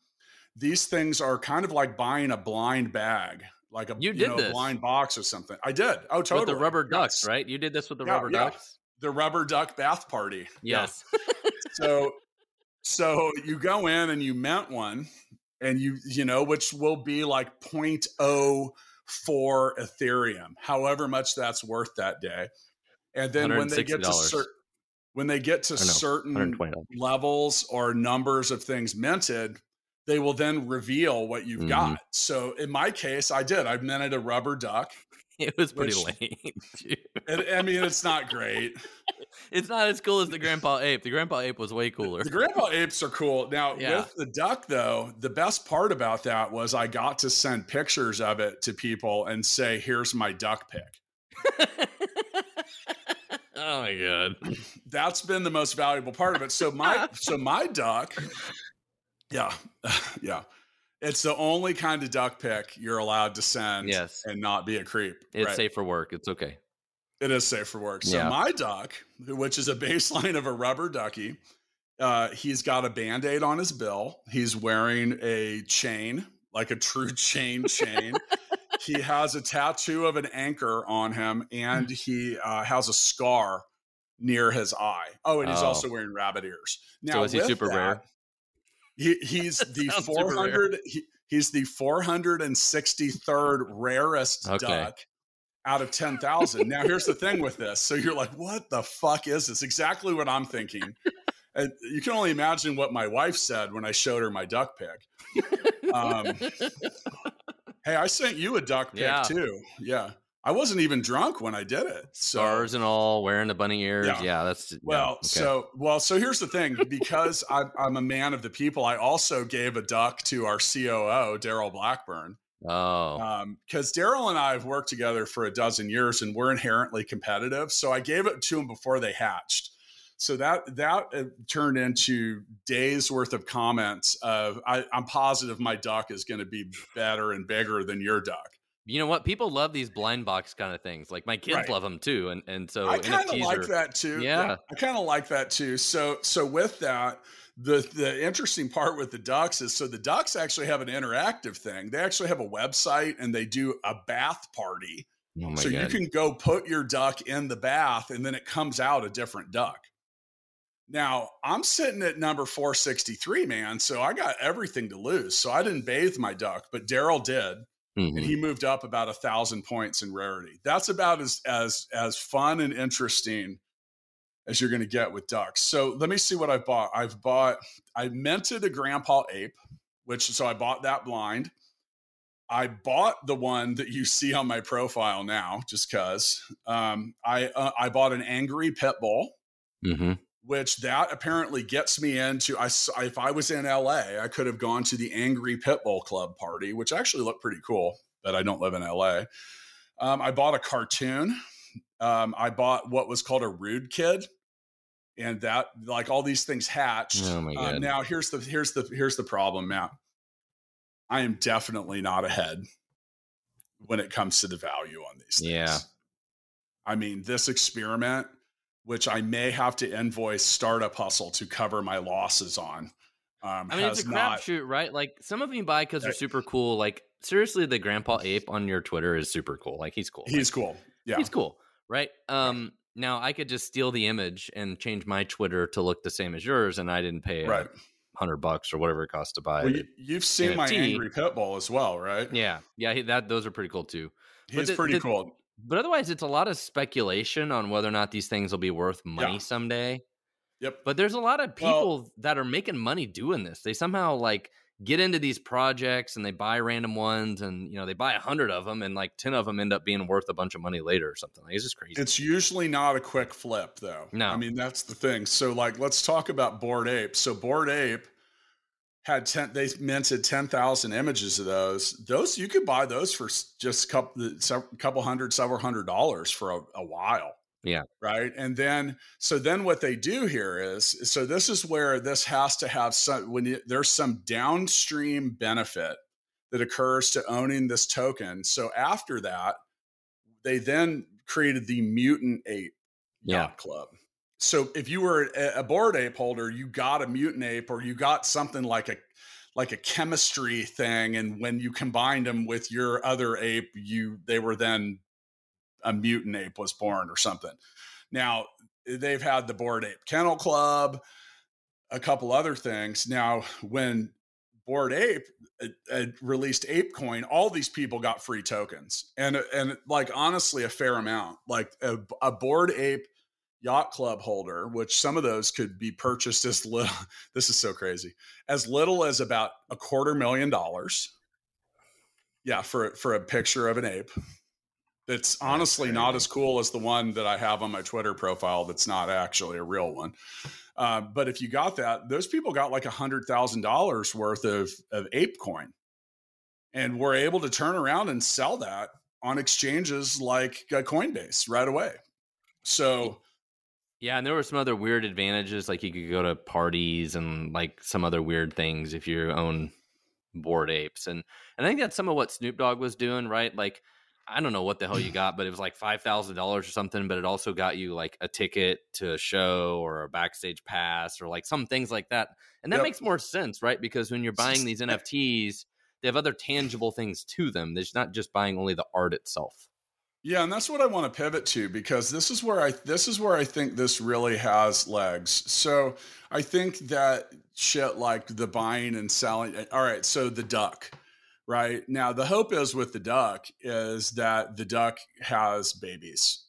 Speaker 1: these things are kind of like buying a blind bag like a
Speaker 2: You did
Speaker 1: know,
Speaker 2: this.
Speaker 1: blind box or something i did oh totally
Speaker 2: With the rubber ducks,
Speaker 1: Yes.
Speaker 2: right? You did this with the
Speaker 1: Yeah,
Speaker 2: rubber
Speaker 1: yeah.
Speaker 2: ducks.
Speaker 1: the rubber duck bath party Yeah. So so you go in and you mint one and you you know which will be like 0.04 ethereum however much that's worth that day and then when they get to certain when they get to
Speaker 2: no,
Speaker 1: certain levels or numbers of things minted, they will then reveal what you've
Speaker 2: Mhm.
Speaker 1: got. So in my case, I did. I minted a rubber duck.
Speaker 2: It was pretty
Speaker 1: Which-
Speaker 2: lame.
Speaker 1: I mean, it's not great.
Speaker 2: It's not as cool as the Grandpa Ape. The Grandpa Ape was way cooler.
Speaker 1: The grandpa apes are cool. Now,
Speaker 2: Yeah.
Speaker 1: with the duck, though, the best part about that was I got to send pictures of it to people and say, here's my duck pic.
Speaker 2: oh my god.
Speaker 1: That's been the most valuable part of it. So my so my duck, yeah, yeah. It's the only kind of duck pic you're allowed to send
Speaker 2: Yes.
Speaker 1: and not be a creep.
Speaker 2: It's
Speaker 1: right?
Speaker 2: safe for work. It's okay.
Speaker 1: It is safe for work. So
Speaker 2: Yeah.
Speaker 1: my duck, which is a baseline of a rubber ducky, uh, he's got a band-aid on his bill. He's wearing a chain, like a true chain chain. he has a tattoo of an anchor on him, and he uh, has a scar near his eye. Oh, and he's
Speaker 2: Oh.
Speaker 1: also wearing rabbit ears. Now,
Speaker 2: So is he super
Speaker 1: that,
Speaker 2: rare?
Speaker 1: He, he's the
Speaker 2: Sounds super rare.
Speaker 1: 400. He, he's the 463rd rarest
Speaker 2: Okay.
Speaker 1: duck out of 10,000. now, here's the thing with this. So you're like, what the fuck is this? Exactly what I'm thinking. And you can only imagine what my wife said when I showed her my duck pic. Um, hey, I sent you a duck pic
Speaker 2: Yeah.
Speaker 1: too. Yeah. I wasn't even drunk when I did it. So,
Speaker 2: Stars and all, wearing the bunny ears.
Speaker 1: Yeah.
Speaker 2: Yeah, that's yeah,
Speaker 1: well,
Speaker 2: okay.
Speaker 1: so well, so here's the thing. Because I'm, I'm a man of the people, I also gave a duck to our COO, Daryl Blackburn.
Speaker 2: Oh,
Speaker 1: because Daryl and I have worked together for a dozen years and we're inherently competitive. So I gave it to him before they hatched. So that that uh, turned into days worth of comments of I, I'm positive my duck is going to be better and bigger than your duck.
Speaker 2: you know what? People love these blind box kind of things. Like my kids
Speaker 1: Right.
Speaker 2: love them too, and and so
Speaker 1: I kind of like
Speaker 2: are
Speaker 1: that too.
Speaker 2: Yeah.
Speaker 1: I kind of like that too. So so with that, the the interesting part with the ducks is so the ducks actually have an interactive thing. They actually have a website and they do a bath party.
Speaker 2: Oh my
Speaker 1: so
Speaker 2: god!
Speaker 1: you can go put your duck in the bath and then it comes out a different duck. Now, I'm sitting at number 463, man. So I got everything to lose. So I didn't bathe my duck, but Daryl did.
Speaker 2: Mhm.
Speaker 1: And he moved up about a thousand points in rarity. That's about as as as fun and interesting as you're gonna get with ducks. So let me see what I bought. I've bought I minted a grandpa ape, which so I bought that blind. I bought the one that you see on my profile now, just cause. Um, I uh, I bought an angry pit bull
Speaker 2: Mhm.
Speaker 1: which that apparently gets me into I if I was in LA, I could have gone to the Angry Pitbull Club party, which actually looked pretty cool. But I don't live in LA. Um, I bought a cartoon. Um, I bought what was called a rude kid, and that like all these things hatched.
Speaker 2: Oh my God.
Speaker 1: now here's the here's the here's the problem, Matt. I am definitely not ahead when it comes to the value on these things.
Speaker 2: Yeah.
Speaker 1: I mean, this experiment, which I may have to invoice Startup Hustle to cover my losses on, um,
Speaker 2: I mean,
Speaker 1: has
Speaker 2: it's a
Speaker 1: not.
Speaker 2: crapshoot, right? Like some of them you buy because they're super cool. Like seriously, the Grandpa Ape on your Twitter is super cool. Like he's cool.
Speaker 1: He's
Speaker 2: Like,
Speaker 1: cool. Yeah.
Speaker 2: He's cool, right? Um, now I could just steal the image and change my Twitter to look the same as yours, and I didn't pay
Speaker 1: right.
Speaker 2: hundred bucks or whatever it costs to buy
Speaker 1: Well,
Speaker 2: it.
Speaker 1: you, you've seen my
Speaker 2: NFT.
Speaker 1: Angry Pitbull as well, right?
Speaker 2: Yeah, yeah, he, that those are pretty cool too.
Speaker 1: He's
Speaker 2: the-
Speaker 1: pretty
Speaker 2: the-
Speaker 1: cool.
Speaker 2: But otherwise, it's a lot of speculation on whether or not these things will be worth money
Speaker 1: Yeah.
Speaker 2: someday.
Speaker 1: Yep.
Speaker 2: But there's a lot of
Speaker 1: Well-
Speaker 2: people that are making money doing this. They somehow like get into these projects and they buy random ones, and you know they buy a hundred of them, and like ten of them end up being worth a bunch of money later or something. Like, it's just crazy.
Speaker 1: It's usually not a quick flip, though.
Speaker 2: No.
Speaker 1: I mean that's the thing. So, like, let's talk about Bored Ape. So, Bored Ape had ten. They minted ten thousand images of those. Those you could buy those for just a couple, couple hundred, several hundred dollars for a, a while.
Speaker 2: Yeah.
Speaker 1: Right. And then, so then what they do here is, so this is where this has to have some when you, there's some downstream benefit that occurs to owning this token. So after that, they then created the mutant ape
Speaker 2: Yeah.
Speaker 1: yacht club. So if you were a, a bored ape holder, you got a mutant ape or you got something like a like a chemistry thing and when you combined them with your other ape, you they were then a mutant ape was born or something. Now, they've had the bored ape kennel club, a couple other things. Now, when Bored Ape uh, released ApeCoin, all these people got free tokens, and and like honestly, a fair amount. Like a, a Bored Ape yacht club holder, which some of those could be purchased as little. This is so crazy, as little as about a quarter million dollars. Yeah, for for a picture of an ape. That's honestly not as cool as the one that I have on my Twitter profile. That's not actually a real one. Uh, but if you got that, those people got like a hundred thousand dollars worth of of ape coin, and were able to turn around and sell that on exchanges like Coinbase right away. So
Speaker 2: yeah, and there were some other weird advantages, like you could go to parties and like some other weird things if you own bored apes, and and I think that's some of what Snoop Dogg was doing, right? Like I don't know what the hell you got, but it was like five thousand dollars or something. But it also got you like a ticket to a show or a backstage pass or like some things like that, and that yep. makes more sense, right? Because when you're buying these NFTs, they have other tangible things to them. They're not just buying only the art itself.
Speaker 1: Yeah, and that's what I want to pivot to because this is where I this is where I think this really has legs. So I think that shit like the buying and selling. Eh, all right, so the duck, right now the hope is with the duck is that the duck has babies,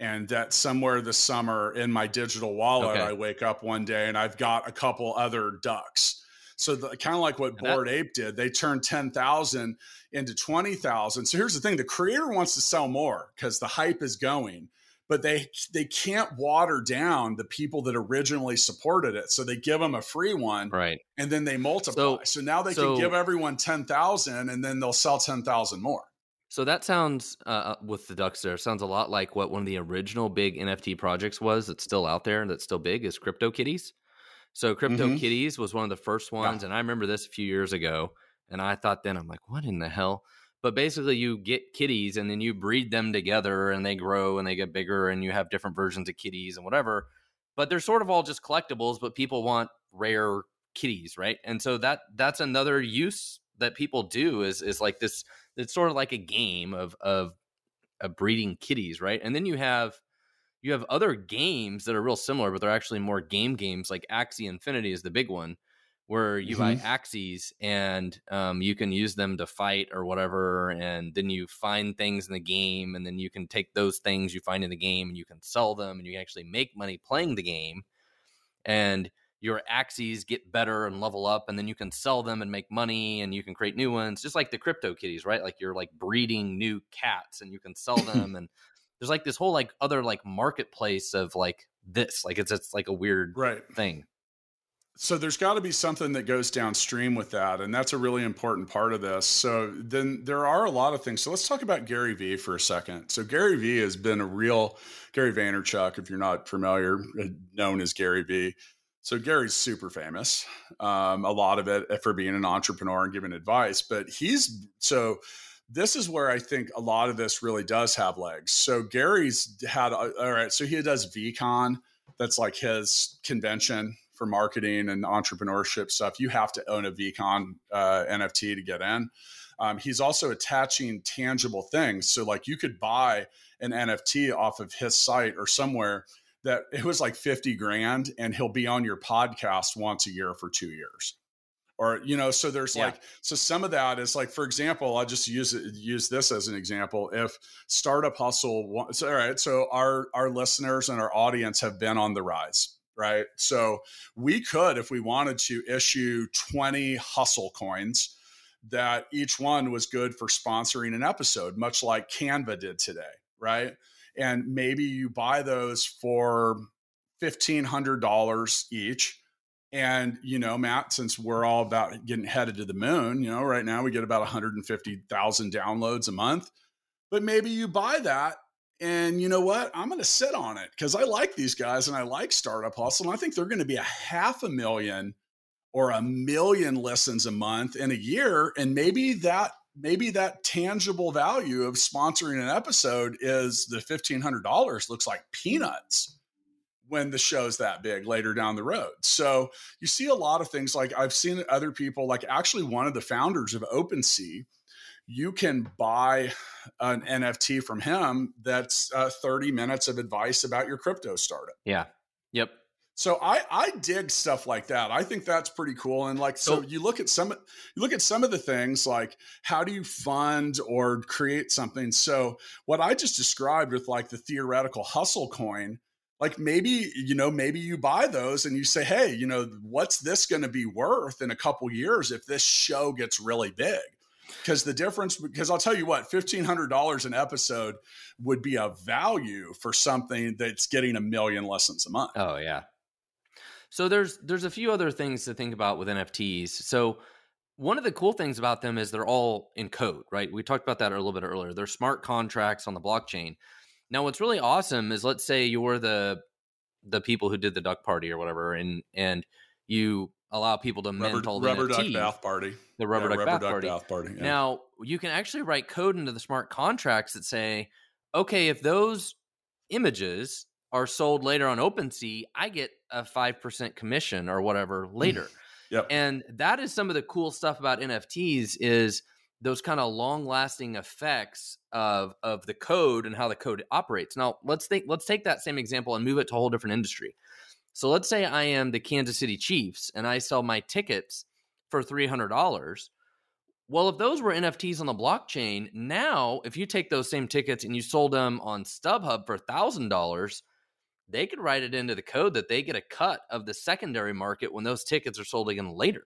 Speaker 1: and that somewhere this summer in my digital wallet okay. I wake up one day and I've got a couple other ducks so kind of like what Bored Ape did, they turned 10,000 into 20,000. So here's the thing, the creator wants to sell more because the hype is going, but they they can't water down the people that originally supported it. So they give them a free one
Speaker 2: right.
Speaker 1: and then they multiply. So, so now they so, can give everyone 10,000 and then they'll sell 10,000 more.
Speaker 2: So that sounds uh, uh, with the ducks there sounds a lot like what one of the original big NFT projects was that's still out there and that's still big is Crypto Kitties. So Crypto mm-hmm. Kitties was one of the first ones, yeah. and I remember this a few years ago. And I thought then I'm like, what in the hell? But basically, you get kitties and then you breed them together, and they grow and they get bigger, and you have different versions of kitties and whatever. But they're sort of all just collectibles, but people want rare kitties, right? And so that that's another use that people do is is like this. It's sort of like a game of of, of breeding kitties, right? And then you have you have other games that are real similar, but they're actually more game games. Like Axie Infinity is the big one, where you mm-hmm. buy Axies and um, you can use them to fight or whatever, and then you find things in the game, and then you can take those things you find in the game and you can sell them, and you can actually make money playing the game, and your Axies get better and level up, and then you can sell them and make money, and you can create new ones, just like the crypto kitties, right? Like you're like breeding new cats, and you can sell them and there's like this whole like other like marketplace of like this like it's it's like a weird
Speaker 1: right
Speaker 2: thing
Speaker 1: so there's got to be something that goes downstream with that and that's a really important part of this. So then there are a lot of things. So let's talk about gary vee for a second. So gary vee has been a real gary vaynerchuk if you're not familiar uh, known as gary vee. So gary's super famous um, a lot of it for being an entrepreneur and giving advice but he's so this is where I think a lot of this really does have legs. So Gary's had all right, so he does VeeCon. that's like his convention for marketing and entrepreneurship stuff. You have to own a VeeCon uh, NFT to get in. Um, he's also attaching tangible things. So like you could buy an NFT off of his site or somewhere that it was like 50 grand and he'll be on your podcast once a year for two years or you know so there's yeah. like so some of that is like for example i'll just use it use this as an example if startup hustle so, all right so our our listeners and our audience have been on the rise right? So we could if we wanted to issue 20 hustle coins that each one was good for sponsoring an episode much like canva did today right? And maybe you buy those for $1500 each. And, you know, Matt, since we're all about getting headed to the moon, you know, right now we get about 150,000 downloads a month. But maybe you buy that and you know what? I'm going to sit on it because I like these guys and I like Startup Hustle. And I think they're going to be a half a million or a million listens a month in a year. And maybe that maybe that tangible value of sponsoring an episode is the $1,500 looks like peanuts when the show's that big later down the road. So you see a lot of things like I've seen other people, like actually one of the founders of OpenSea, you can buy an NFT from him that's uh, 30 minutes of advice about your crypto startup.
Speaker 2: Yeah. Yep.
Speaker 1: So I I dig stuff like that. I think that's pretty cool. And like so, so you look at some you look at some of the things like how do you fund or create something. So what I just described with like the theoretical hustle coin, like maybe you know maybe you buy those and you say hey you know what's this going to be worth in a couple years if this show gets really big because the difference because i'll tell you what $1500 an episode would be a value for something that's getting a million lessons a month.
Speaker 2: Oh yeah. So there's there's a few other things to think about with nfts so one of the cool things about them is they're all in code right? We talked about that a little bit earlier. They're smart contracts on the blockchain. Now, what's really awesome is let's say you're the the people who did the duck party or whatever, and and you allow people to rubber, mint all the
Speaker 1: rubber
Speaker 2: NFTs,
Speaker 1: duck bath party,
Speaker 2: the rubber yeah, duck, rubber bath, duck party.
Speaker 1: bath party.
Speaker 2: Yeah. Now you can actually write code into the smart contracts that say, okay, if those images are sold later on OpenSea, I get a five percent commission or whatever mm. later.
Speaker 1: yep.
Speaker 2: And that is some of the cool stuff about NFTs is those kind of long lasting effects of of the code and how the code operates. Now let's think let's take that same example and move it to a whole different industry. So let's say I am the Kansas City Chiefs and I sell my tickets for three hundred dollars. Well, if those were NFTs on the blockchain, now if you take those same tickets and you sold them on StubHub for thousand dollars, they could write it into the code that they get a cut of the secondary market when those tickets are sold again later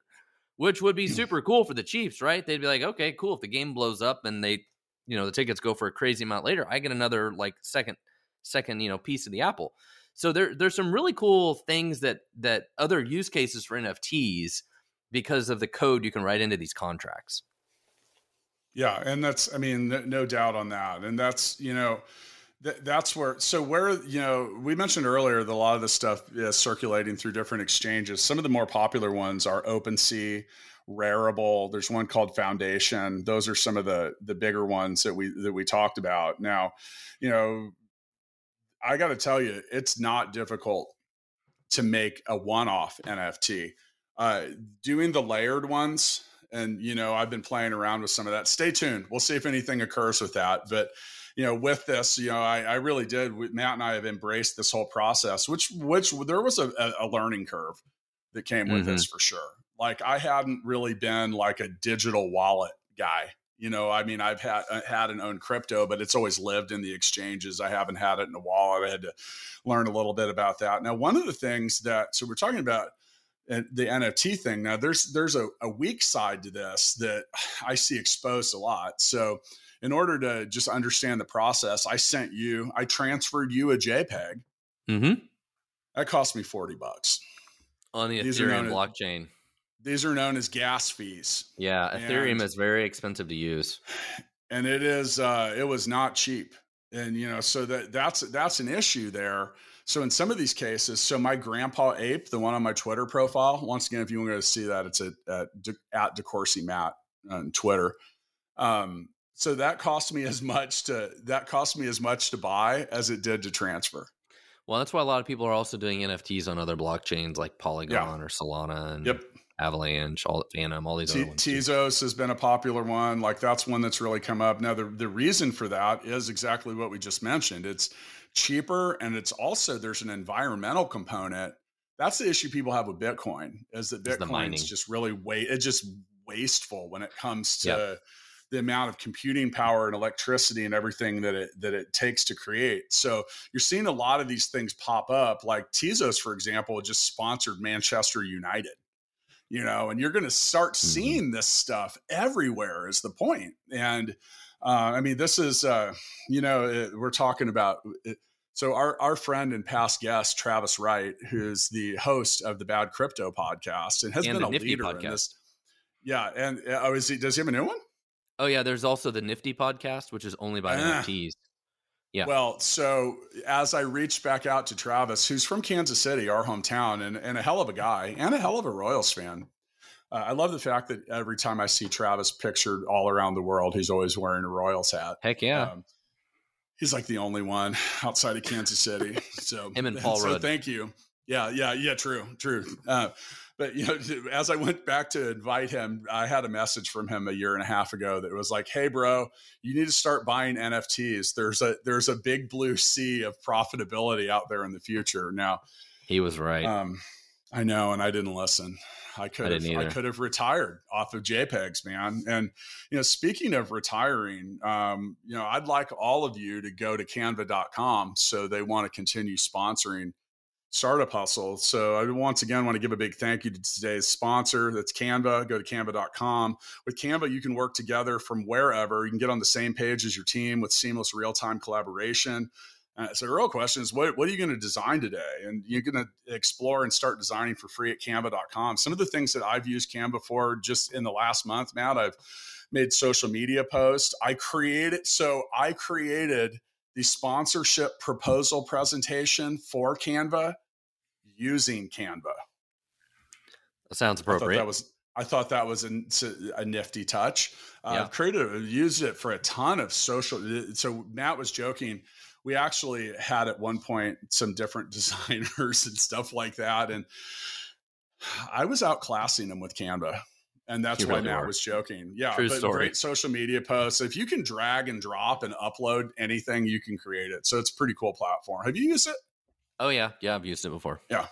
Speaker 2: which would be hmm. super cool for the Chiefs, right? They'd be like, okay, cool. If the game blows up and they, you know, the tickets go for a crazy amount later, I get another like second, second, you know, piece of the apple. So there, there's some really cool things that that other use cases for NFTs because of the code you can write into these contracts.
Speaker 1: Yeah, and that's, I mean, no, no doubt on that, and that's, you know that's where so where you know we mentioned earlier that a lot of this stuff is circulating through different exchanges. Some of the more popular ones are OpenSea Rarible there's one called Foundation. Those are some of the the bigger ones that we that we talked about. Now you know i got to tell you it's not difficult to make a one-off nft uh, doing the layered ones and you know i've been playing around with some of that stay tuned we'll see if anything occurs with that but you know, with this, you know, I, I really did. Matt and I have embraced this whole process, which which there was a, a learning curve that came with mm-hmm. this for sure. Like I hadn't really been like a digital wallet guy. You know, I mean, I've had uh, had and owned crypto, but it's always lived in the exchanges. I haven't had it in a while I had to learn a little bit about that. Now, one of the things that so we're talking about uh, the NFT thing. Now, there's there's a, a weak side to this that I see exposed a lot. So in order to just understand the process, I sent you, I transferred you a JPEG.
Speaker 2: Mm-hmm.
Speaker 1: That cost me 40 bucks.
Speaker 2: On the these Ethereum blockchain.
Speaker 1: These are known as gas fees.
Speaker 2: Yeah, Ethereum and, is very expensive to use.
Speaker 1: And it is uh it was not cheap. And you know, so that that's that's an issue there. So in some of these cases, so my grandpa ape, the one on my Twitter profile, once again, if you want to see that, it's at at, at DeCoursey Matt on Twitter. Um, so that cost me as much to that cost me as much to buy as it did to transfer.
Speaker 2: Well, that's why a lot of people are also doing NFTs on other blockchains like Polygon yeah. or Solana and
Speaker 1: yep.
Speaker 2: Avalanche, all Fantom, all these T- other ones.
Speaker 1: Tezos has been a popular one. Like that's one that's really come up. Now the the reason for that is exactly what we just mentioned. It's cheaper and it's also there's an environmental component. That's the issue people have with Bitcoin is that Bitcoin is just really wait it's just wasteful when it comes to yep the amount of computing power and electricity and everything that it that it takes to create. So you're seeing a lot of these things pop up. Like Tezos, for example, just sponsored Manchester United. You know, and you're going to start mm-hmm. seeing mm-hmm. this stuff everywhere. Is the point? And uh, I mean, this is uh, you know it, we're talking about. It, so our, our friend and past guest Travis Wright, who's the host of the Bad Crypto podcast and has and been a Nifty leader podcast. in this. Yeah, and uh, oh, is he? Does he have a new one?
Speaker 2: Oh yeah, there's also the Nifty podcast, which is only by ah. NFTs. Yeah.
Speaker 1: Well, so as I reached back out to Travis, who's from Kansas City, our hometown, and, and a hell of a guy and a hell of a Royals fan. Uh, I love the fact that every time I see Travis pictured all around the world, he's always wearing a Royals hat.
Speaker 2: Heck yeah. Um,
Speaker 1: he's like the only one outside of Kansas City. So
Speaker 2: him and Paul so Rudd.
Speaker 1: Thank you. Yeah, yeah, yeah. True, true. Uh, but you know, as I went back to invite him, I had a message from him a year and a half ago that was like, "Hey, bro, you need to start buying NFTs. There's a there's a big blue sea of profitability out there in the future." Now,
Speaker 2: he was right. Um,
Speaker 1: I know, and I didn't listen. I could
Speaker 2: I
Speaker 1: have I could have retired off of JPEGs, man. And you know, speaking of retiring, um, you know, I'd like all of you to go to canva.com so they want to continue sponsoring Startup Hustle. So I once again want to give a big thank you to today's sponsor. That's Canva. Go to canva.com. With Canva, you can work together from wherever. You can get on the same page as your team with seamless real-time collaboration. Uh, so the real question is, what, what are you going to design today? And you're going to explore and start designing for free at canva.com. Some of the things that I've used Canva for just in the last month, Matt, I've made social media posts. I created, so I created the sponsorship proposal presentation for Canva using Canva.
Speaker 2: That sounds appropriate.
Speaker 1: that was I thought that was a, a nifty touch. Uh, yeah. I've created, used it for a ton of social. So Matt was joking we actually had at one point some different designers and stuff like that. And I was outclassing them with Canva. And that's you why really Matt was joking. Yeah, True but story. great social media posts. If you can drag and drop and upload anything, you can create it. So it's a pretty cool platform. Have you used it?
Speaker 2: Oh yeah, yeah, I've used it before.
Speaker 1: Yeah,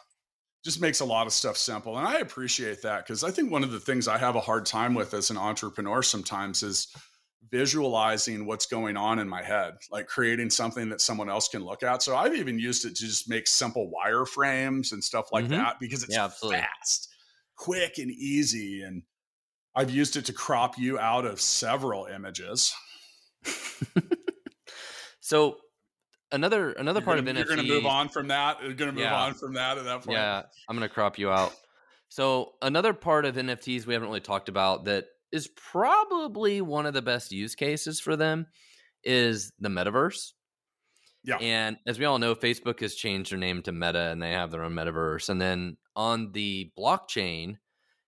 Speaker 1: just makes a lot of stuff simple, and I appreciate that because I think one of the things I have a hard time with as an entrepreneur sometimes is visualizing what's going on in my head, like creating something that someone else can look at. So I've even used it to just make simple wireframes and stuff like mm-hmm. that because it's yeah, fast, quick, and easy. And I've used it to crop you out of several images.
Speaker 2: so another another
Speaker 1: you're
Speaker 2: part
Speaker 1: gonna,
Speaker 2: of NFT.
Speaker 1: You're going to move on from that. You're going to move yeah. on from that at that point.
Speaker 2: Yeah, I'm going to crop you out. So another part of NFTs we haven't really talked about that is probably one of the best use cases for them is the metaverse.
Speaker 1: Yeah.
Speaker 2: And as we all know, Facebook has changed their name to Meta and they have their own metaverse. And then on the blockchain,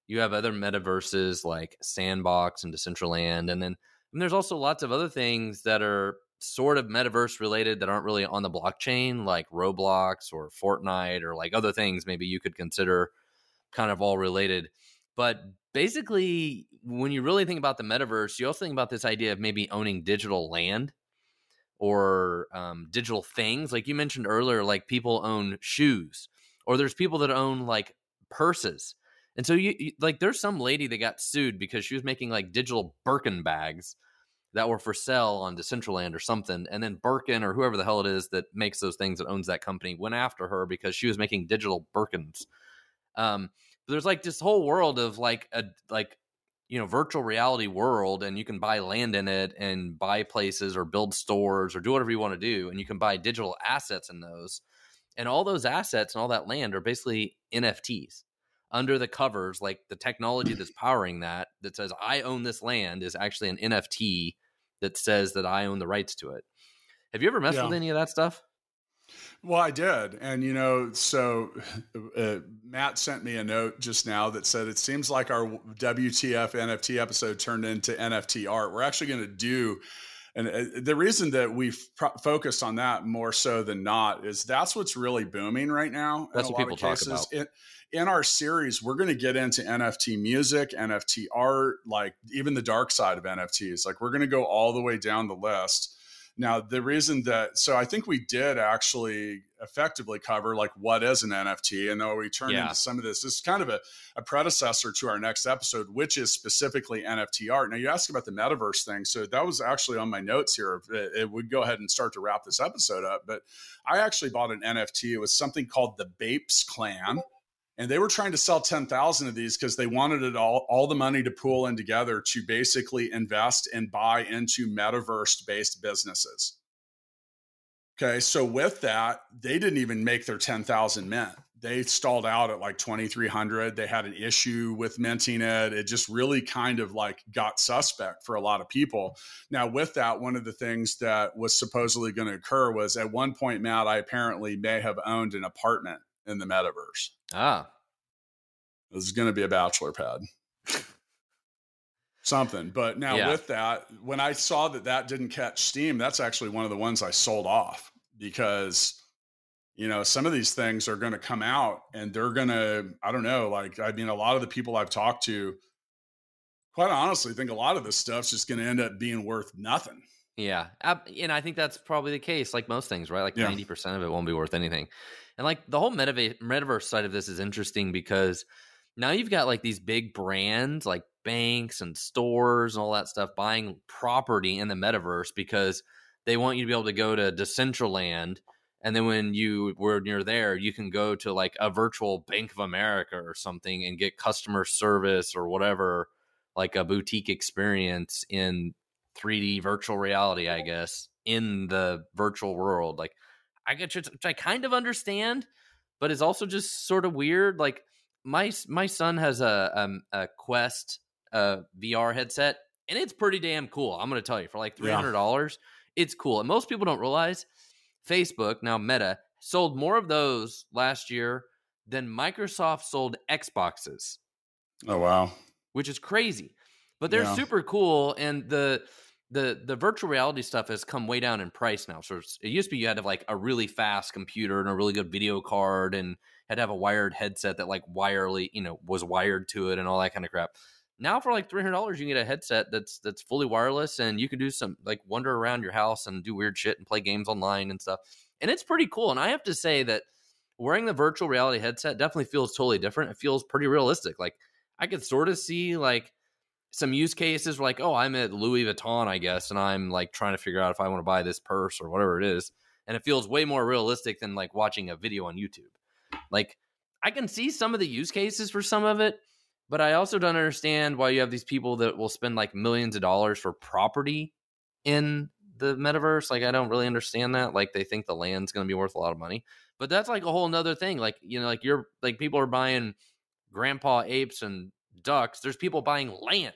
Speaker 2: you have other metaverses like Sandbox and Decentraland. And then and there's also lots of other things that are sort of metaverse related that aren't really on the blockchain, like Roblox or Fortnite or like other things maybe you could consider kind of all related. But basically, when you really think about the metaverse, you also think about this idea of maybe owning digital land or um, digital things. Like you mentioned earlier, like people own shoes, or there's people that own like purses. And so you, you like there's some lady that got sued because she was making like digital Birkin bags that were for sale on Decentraland or something. And then Birkin or whoever the hell it is that makes those things that owns that company went after her because she was making digital Birkins. Um, there's like this whole world of like a like you know virtual reality world and you can buy land in it and buy places or build stores or do whatever you want to do and you can buy digital assets in those and all those assets and all that land are basically nfts under the covers like the technology that's powering that that says i own this land is actually an nft that says that i own the rights to it have you ever messed yeah. with any of that stuff
Speaker 1: well, I did. And, you know, so uh, Matt sent me a note just now that said it seems like our WTF NFT episode turned into NFT art. We're actually going to do. And uh, the reason that we've pro- focused on that more so than not is that's what's really booming right now.
Speaker 2: That's what people talk about.
Speaker 1: In, in our series, we're going to get into NFT music, NFT art, like even the dark side of NFTs. Like we're going to go all the way down the list now, the reason that, so I think we did actually effectively cover like what is an NFT. And though we turned yeah. into some of this, this is kind of a, a, predecessor to our next episode, which is specifically NFT art. Now, you asked about the metaverse thing. So that was actually on my notes here. It, it would go ahead and start to wrap this episode up. But I actually bought an NFT. It was something called the Bapes Clan and they were trying to sell 10,000 of these because they wanted it all all the money to pool in together to basically invest and buy into metaverse based businesses. Okay, so with that, they didn't even make their 10,000 mint. They stalled out at like 2300. They had an issue with minting it. It just really kind of like got suspect for a lot of people. Now, with that, one of the things that was supposedly going to occur was at one point, Matt, I apparently may have owned an apartment in the metaverse.
Speaker 2: Ah.
Speaker 1: This is going to be a bachelor pad. Something. But now yeah. with that, when I saw that that didn't catch steam, that's actually one of the ones I sold off because you know, some of these things are going to come out and they're going to, I don't know, like, I mean, a lot of the people I've talked to, quite honestly, think a lot of this stuff's just going to end up being worth nothing.
Speaker 2: Yeah, and I think that's probably the case. Like most things, right? Like 90% of it won't be worth anything. And like the whole metaverse side of this is interesting because now you've got like these big brands like banks and stores and all that stuff buying property in the metaverse because they want you to be able to go to Decentraland. And then when you were near there you can go to like a virtual bank of america or something and get customer service or whatever like a boutique experience in 3d virtual reality i guess in the virtual world. Like i get which i kind of understand but it's also just sort of weird like my my son has a um, a quest uh vr headset and it's pretty damn cool i'm gonna tell you for like $300 yeah. it's cool and most people don't realize Facebook, now Meta, sold more of those last year than Microsoft sold Xboxes.
Speaker 1: Oh wow.
Speaker 2: Which is crazy. But they're yeah. super cool and the the the virtual reality stuff has come way down in price now. So it used to be you had to have like a really fast computer and a really good video card and had to have a wired headset that like wirely, you know, was wired to it and all that kind of crap. Now for like three hundred dollars, you can get a headset that's that's fully wireless, and you can do some like wander around your house and do weird shit and play games online and stuff. And it's pretty cool. And I have to say that wearing the virtual reality headset definitely feels totally different. It feels pretty realistic. Like I could sort of see like some use cases where like, oh, I'm at Louis Vuitton, I guess, and I'm like trying to figure out if I want to buy this purse or whatever it is. And it feels way more realistic than like watching a video on YouTube. Like I can see some of the use cases for some of it, but I also don't understand why you have these people that will spend like millions of dollars for property in the metaverse. Like, I don't really understand that. Like, they think the land's going to be worth a lot of money. But that's like a whole nother thing. Like, you know, like you're like people are buying grandpa apes and ducks. There's people buying land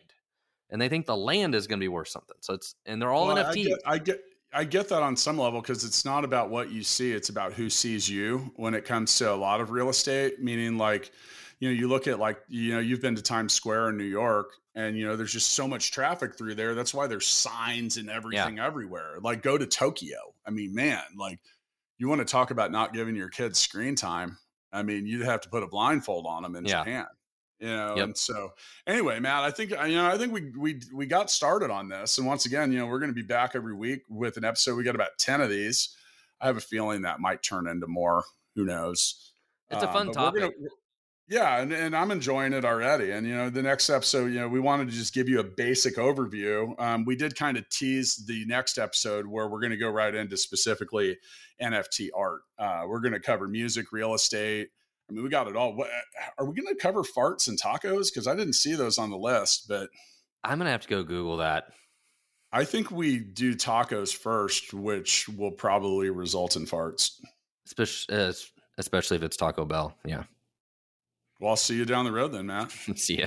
Speaker 2: and they think the land is going to be worth something. So it's, and they're all well, NFT. I
Speaker 1: get, I get, I get that on some level because it's not about what you see, it's about who sees you when it comes to a lot of real estate, meaning like, you know, you look at like, you know, you've been to Times Square in New York and, you know, there's just so much traffic through there. That's why there's signs and everything yeah. everywhere. Like, go to Tokyo. I mean, man, like, you want to talk about not giving your kids screen time. I mean, you'd have to put a blindfold on them in yeah. Japan you know yep. and so anyway matt i think you know i think we we we got started on this and once again you know we're going to be back every week with an episode we got about 10 of these i have a feeling that might turn into more who knows
Speaker 2: it's a uh, fun topic gonna,
Speaker 1: yeah, and, and I'm enjoying it already. And you know, the next episode, you know, we wanted to just give you a basic overview. Um, we did kind of tease the next episode where we're going to go right into specifically NFT art. Uh, we're going to cover music, real estate. I mean, we got it all. What, are we going to cover farts and tacos? Because I didn't see those on the list, but
Speaker 2: I'm going to have to go Google that.
Speaker 1: I think we do tacos first, which will probably result in farts,
Speaker 2: especially, uh, especially if it's Taco Bell. Yeah.
Speaker 1: Well, I'll see you down the road then, Matt.
Speaker 2: see ya.